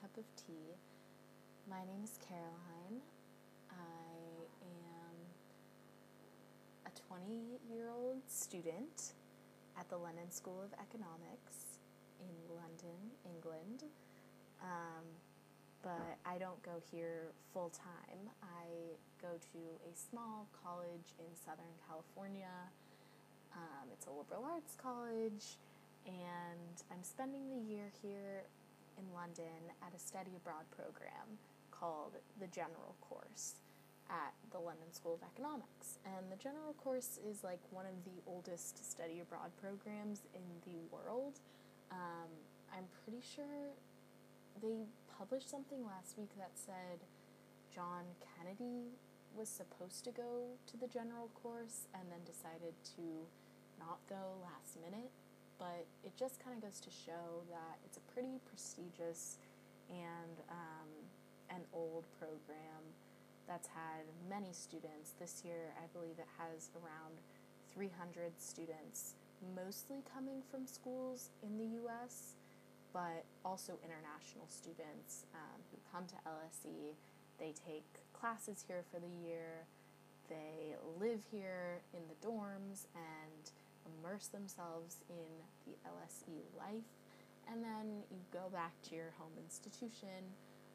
cup of tea. My name is Caroline. I am a 20 year old student at the London School of Economics in London, England. Um, but I don't go here full time. I go to a small college in Southern California. Um, it's a liberal arts college, and I'm spending the year here in London at a study abroad program called the General Course at the London School of Economics. And the General Course is like one of the oldest study abroad programs in the world. Um, I'm pretty sure they published something last week that said John Kennedy was supposed to go to the General Course and then decided to not go last minute but it just kind of goes to show that it's a pretty prestigious and um, an old program that's had many students. This year, I believe it has around 300 students, mostly coming from schools in the US, but also international students um, who come to LSE. They take classes here for the year, they live here in the dorms, and immerse themselves in the LSE life, and then you go back to your home institution,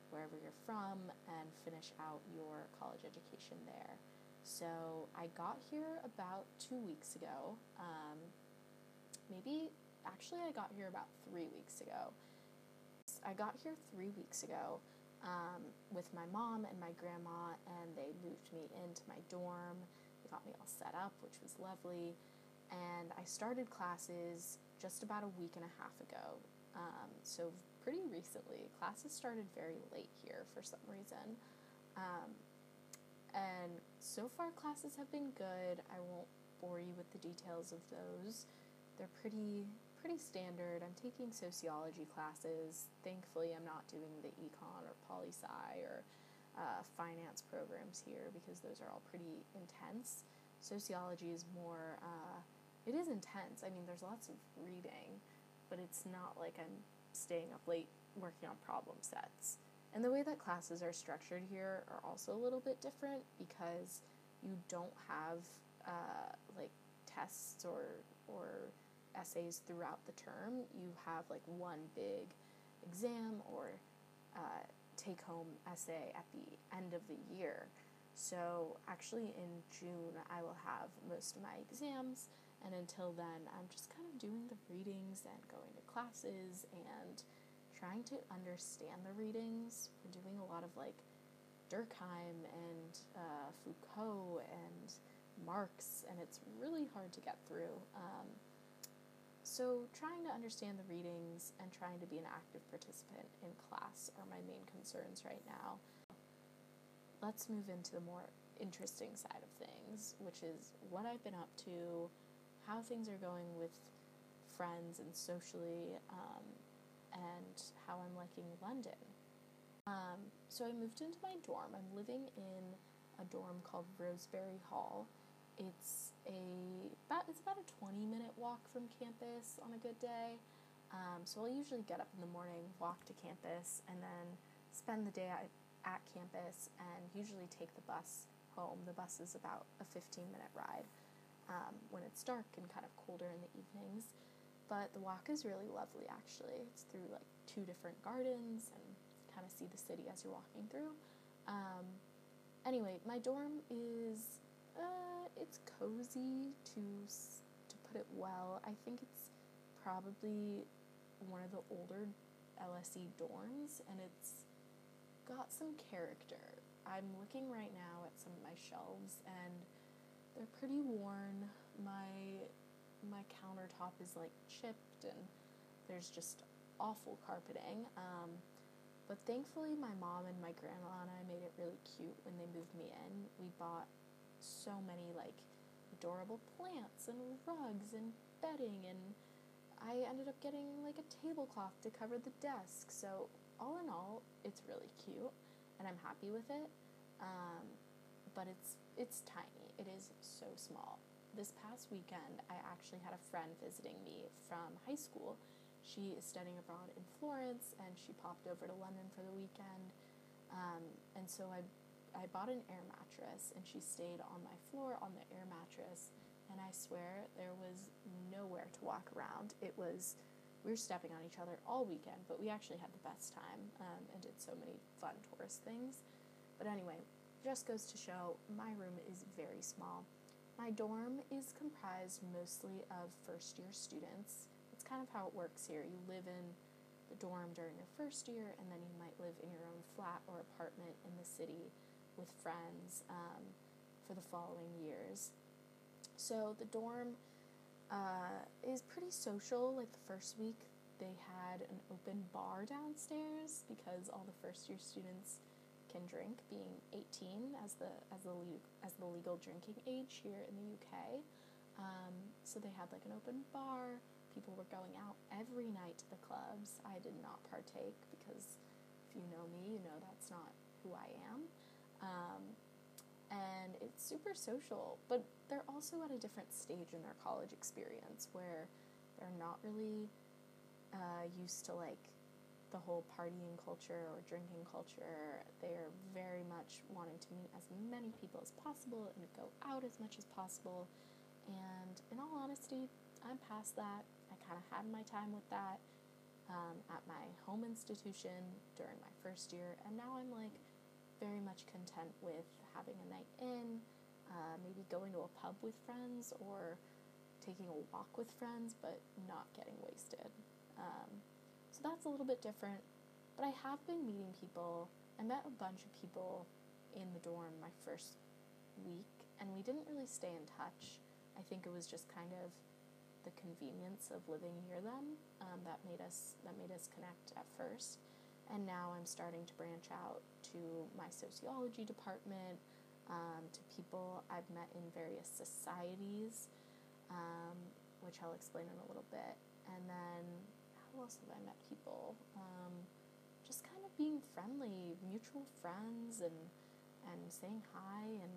wherever you're from, and finish out your college education there. So I got here about two weeks ago. Um, maybe, actually, I got here about three weeks ago. I got here three weeks ago um, with my mom and my grandma, and they moved me into my dorm. They got me all set up, which was lovely and I started classes just about a week and a half ago. Um, so, pretty recently. Classes started very late here for some reason. Um, and so far, classes have been good. I won't bore you with the details of those. They're pretty pretty standard. I'm taking sociology classes. Thankfully, I'm not doing the econ or poli sci or uh, finance programs here because those are all pretty intense. Sociology is more uh, it is intense. I mean, there's lots of reading, but it's not like I'm staying up late working on problem sets. And the way that classes are structured here are also a little bit different because you don't have uh, like tests or or essays throughout the term. You have like one big exam or uh, take home essay at the end of the year. So actually in June I will have most of my exams and until then, I'm just kind of doing the readings and going to classes and trying to understand the readings. We're doing a lot of like Durkheim and uh, Foucault and Marx, and it's really hard to get through. Um, so, trying to understand the readings and trying to be an active participant in class are my main concerns right now. Let's move into the more interesting side of things, which is what I've been up to how things are going with friends and socially, um, and how I'm liking London. Um, so I moved into my dorm. I'm living in a dorm called Rosebery Hall. It's a about it's about a 20 minute walk from campus on a good day. Um, so I'll usually get up in the morning, walk to campus, and then spend the day at, at campus and usually take the bus home. The bus is about a 15 minute ride um, when it's dark and kind of colder in the evenings. But the walk is really lovely actually. It's through like two different gardens and kind of see the city as you're walking through. Um, anyway, my dorm is uh, it's cozy to to put it well. I think it's probably one of the older LSE dorms and it's got some character. I'm looking right now at some of my shelves and they're pretty worn. My my countertop is like chipped and there's just awful carpeting. Um, but thankfully, my mom and my grandma and I made it really cute when they moved me in. We bought so many like adorable plants and rugs and bedding, and I ended up getting like a tablecloth to cover the desk. So all in all, it's really cute, and I'm happy with it. Um, but it's it's tiny. It is so small. This past weekend, I actually had a friend visiting me from high school, She is studying abroad in Florence, and she popped over to London for the weekend. Um, and so I, I bought an air mattress, and she stayed on my floor on the air mattress. And I swear there was nowhere to walk around. It was, we were stepping on each other all weekend, but we actually had the best time um, and did so many fun tourist things. But anyway, just goes to show my room is very small. My dorm is comprised mostly of first year students. It's kind of how it works here. You live in the dorm during your first year, and then you might live in your own flat or apartment in the city with friends um, for the following years. So the dorm uh, is pretty social. Like the first week, they had an open bar downstairs because all the first year students can drink, being 18 as the as the as the legal drinking age here in the UK. Um, so they had like an open bar. People were going out every night to the clubs. I did not partake because if you know me, you know that's not who I am. Um, and it's super social, but they're also at a different stage in their college experience where they're not really uh, used to like the whole partying culture or drinking culture. They're very much wanting to meet as many people as possible and go out as much as possible. And in all honesty, I'm past that. I kind of had my time with that um, at my home institution during my first year, and now I'm like very much content with having a night in, uh, maybe going to a pub with friends or taking a walk with friends, but not getting wasted. Um, so that's a little bit different. But I have been meeting people. I met a bunch of people in the dorm my first week, and we didn't really stay in touch. I think it was just kind of the convenience of living near them um, that made us that made us connect at first. And now I'm starting to branch out to my sociology department, um, to people I've met in various societies, um, which I'll explain in a little bit. And then how else have I met people? Um, just kind of being friendly, mutual friends, and and saying hi and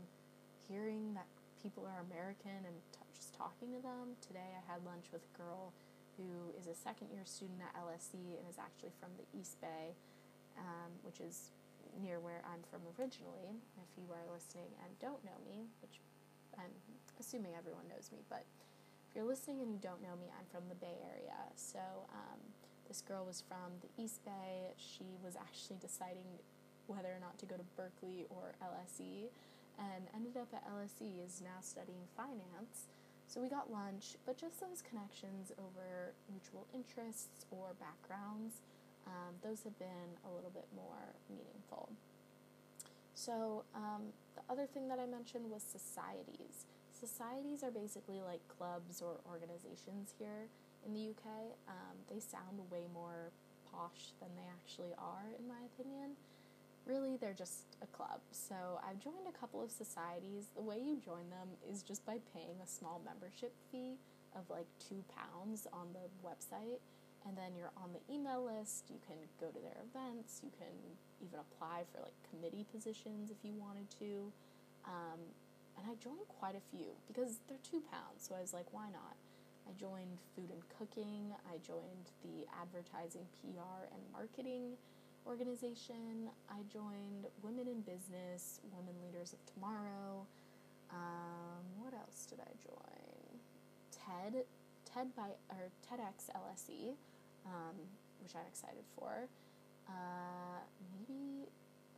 hearing that people are American and t- just talking to them. Today I had lunch with a girl who is a second year student at LSE and is actually from the East Bay, um, which is near where I'm from originally. If you are listening and don't know me, which I'm assuming everyone knows me, but you're listening and you don't know me, I'm from the Bay Area. So um, this girl was from the East Bay. She was actually deciding whether or not to go to Berkeley or LSE and ended up at LSE, is now studying finance. So we got lunch, but just those connections over mutual interests or backgrounds, um, those have been a little bit more meaningful. So um, the other thing that I mentioned was societies societies are basically like clubs or organizations here in the UK. Um, they sound way more posh than they actually are, in my opinion. Really, they're just a club. So I've joined a couple of societies. The way you join them is just by paying a small membership fee of like two pounds on the website. And then you're on the email list. You can go to their events. You can even apply for like committee positions if you wanted to. Um, and I joined quite a few because they're two pounds. So I was like, why not? I joined food and cooking. I joined the advertising, PR, and marketing organization. I joined Women in Business, Women Leaders of Tomorrow. Um, what else did I join? TED, TED by or TEDx LSE, um, which I'm excited for. Uh, maybe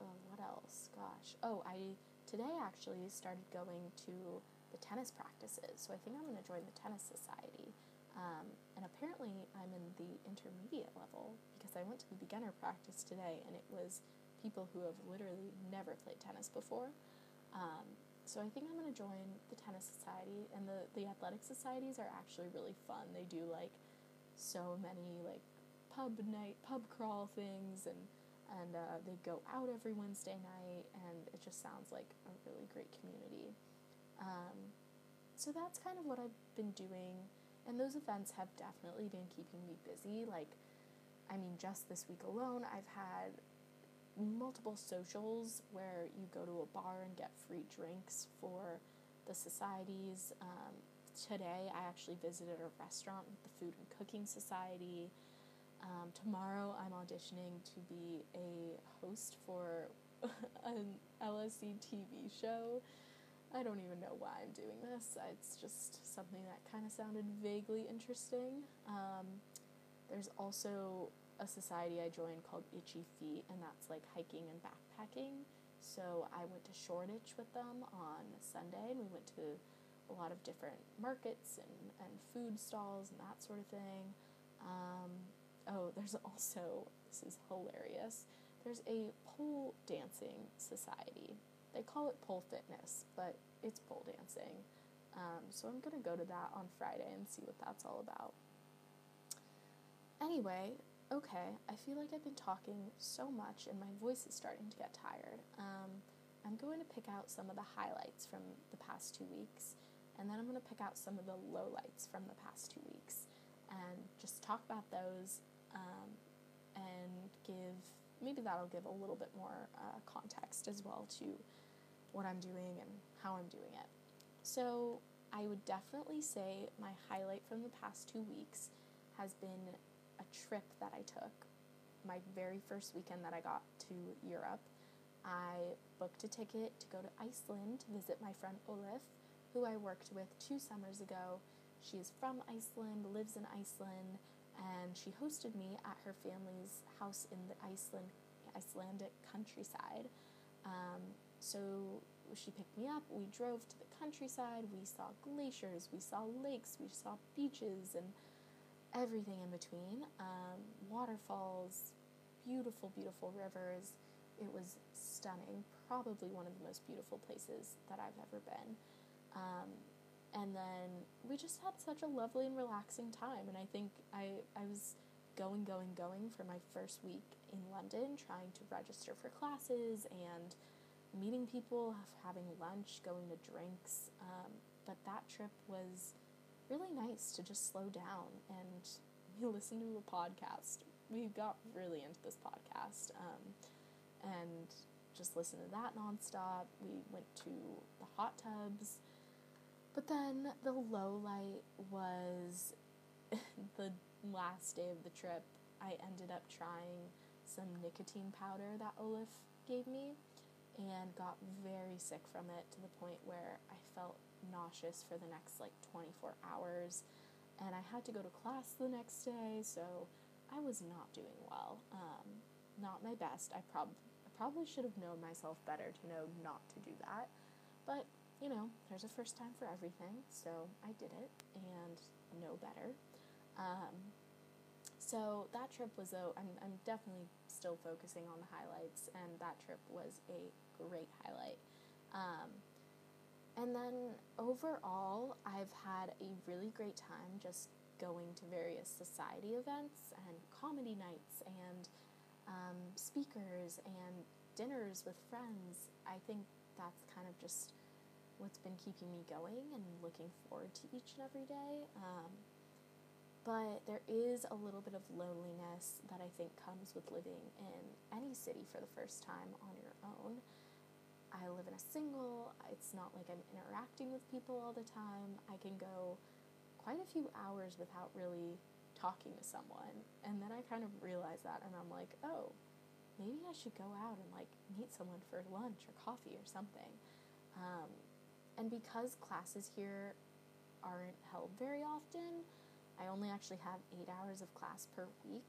oh, what else? Gosh, oh I today actually started going to the tennis practices. So I think I'm going to join the tennis society. Um, and apparently, I'm in the intermediate level because I went to the beginner practice today and it was people who have literally never played tennis before. Um, so I think I'm going to join the tennis society, and the, the athletic societies are actually really fun. They do like so many like pub night, pub crawl things, and and uh, they go out every Wednesday night, and it just sounds like a really great community. Um, so that's kind of what I've been doing, and those events have definitely been keeping me busy. Like, I mean, just this week alone, I've had multiple socials where you go to a bar and get free drinks for the societies. Um, today, I actually visited a restaurant with the Food and Cooking Society. Um, tomorrow, I'm auditioning to be a host for an LSE TV show. I don't even know why I'm doing this. It's just something that kind of sounded vaguely interesting. Um, there's also a society I joined called Itchy Feet, and that's like hiking and backpacking. So I went to Shoreditch with them on Sunday, and we went to a lot of different markets and, and food stalls and that sort of thing. Um, oh, there's also, this is hilarious, there's a pole dancing society. They call it pole fitness, but it's pole dancing. Um, so I'm going to go to that on Friday and see what that's all about. Anyway, okay, I feel like I've been talking so much and my voice is starting to get tired. Um, I'm going to pick out some of the highlights from the past two weeks and then I'm going to pick out some of the lowlights from the past two weeks and just talk about those um, and give maybe that'll give a little bit more uh, context as well to what I'm doing and how I'm doing it. So, I would definitely say my highlight from the past two weeks has been a trip that I took. My very first weekend that I got to Europe, I booked a ticket to go to Iceland to visit my friend Olaf, who I worked with two summers ago. She is from Iceland, lives in Iceland, and she hosted me at her family's house in the Iceland Icelandic countryside. Um, so she picked me up. We drove to the countryside. We saw glaciers. We saw lakes. We saw beaches and everything in between. Um, waterfalls, beautiful, beautiful rivers. It was stunning. Probably one of the most beautiful places that I've ever been. Um, and then we just had such a lovely and relaxing time. And I think I, I was going, going, going for my first week in London, trying to register for classes and meeting people, having lunch, going to drinks. Um, but that trip was really nice to just slow down and we listened to a podcast. We got really into this podcast um, and just listened to that nonstop. We went to the hot tubs but then the low light was the last day of the trip. I ended up trying some nicotine powder that Olaf gave me and got very sick from it to the point where I felt nauseous for the next like 24 hours and I had to go to class the next day, so I was not doing well. Um, not my best. I, prob- I probably should have known myself better to know not to do that, but you know, there's a first time for everything, so I did it and know better. Um, so that trip was a, I'm, I'm definitely still focusing on the highlights, and that trip was a great highlight. Um, and then overall, I've had a really great time just going to various society events and comedy nights and um, speakers and dinners with friends. I think that's kind of just what's been keeping me going and looking forward to each and every day. Um, but there is a little bit of loneliness that I think comes with living in any city for the first time on your own. I live in a single, it's not like I'm interacting with people all the time. I can go quite a few hours without really talking to someone. And then I kind of realize that and I'm like, oh, maybe I should go out and like meet someone for lunch or coffee or something. Um, and because classes here aren't held very often, I only actually have eight hours of class per week.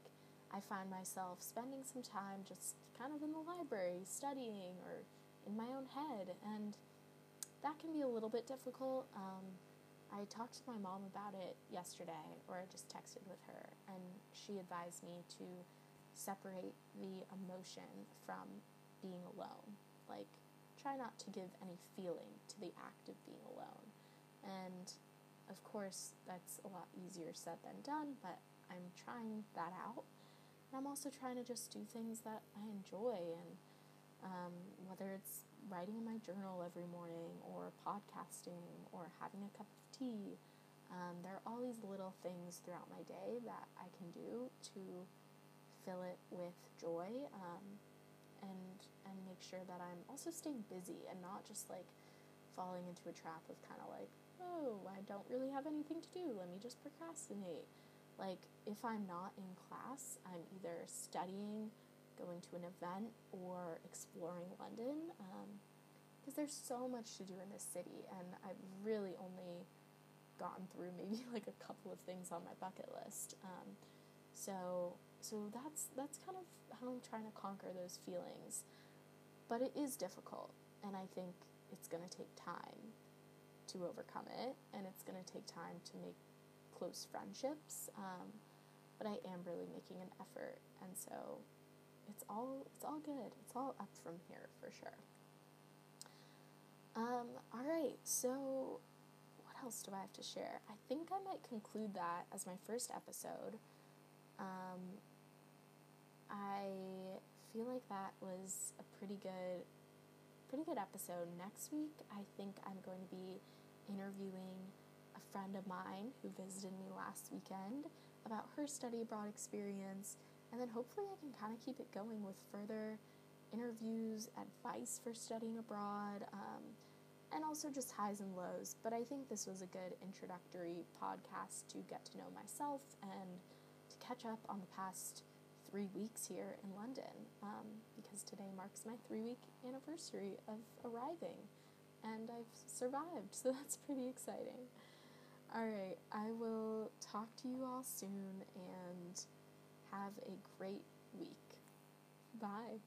I find myself spending some time just kind of in the library studying or in my own head, and that can be a little bit difficult. Um, I talked to my mom about it yesterday, or I just texted with her, and she advised me to separate the emotion from being alone. Like, try not to give any feeling to the act of being alone. And of course, that's a lot easier said than done, but I'm trying that out. And I'm also trying to just do things that I enjoy, and um, whether it's writing in my journal every morning, or podcasting, or having a cup of tea. Um, there are all these little things throughout my day that I can do to fill it with joy. Um, and and make sure that I'm also staying busy and not just like falling into a trap of kind of like, oh, I don't really have anything to do. Let me just procrastinate. Like, if I'm not in class, I'm either studying, going to an event, or exploring London. Because um, there's so much to do in this city, and I've really only gotten through maybe like a couple of things on my bucket list. Um, so so that's that's kind of how I'm trying to conquer those feelings. But it is difficult, and I think it's going to take time to overcome it, and it's going to take time to make close friendships. Um, but I am really making an effort, and so it's all it's all good. It's all up from here for sure. Um, all right, so what else do I have to share? I think I might conclude that as my first episode. Um, I feel like that was a pretty good pretty good episode. Next week, I think I'm going to be interviewing a friend of mine who visited me last weekend about her study abroad experience, and then hopefully I can kind of keep it going with further interviews, advice for studying abroad, um, and also just highs and lows. But I think this was a good introductory podcast to get to know myself and to catch up on the past three weeks here in London um, because today marks my three week anniversary of arriving and I've survived, so that's pretty exciting. All right, I will talk to you all soon and have a great week. Bye.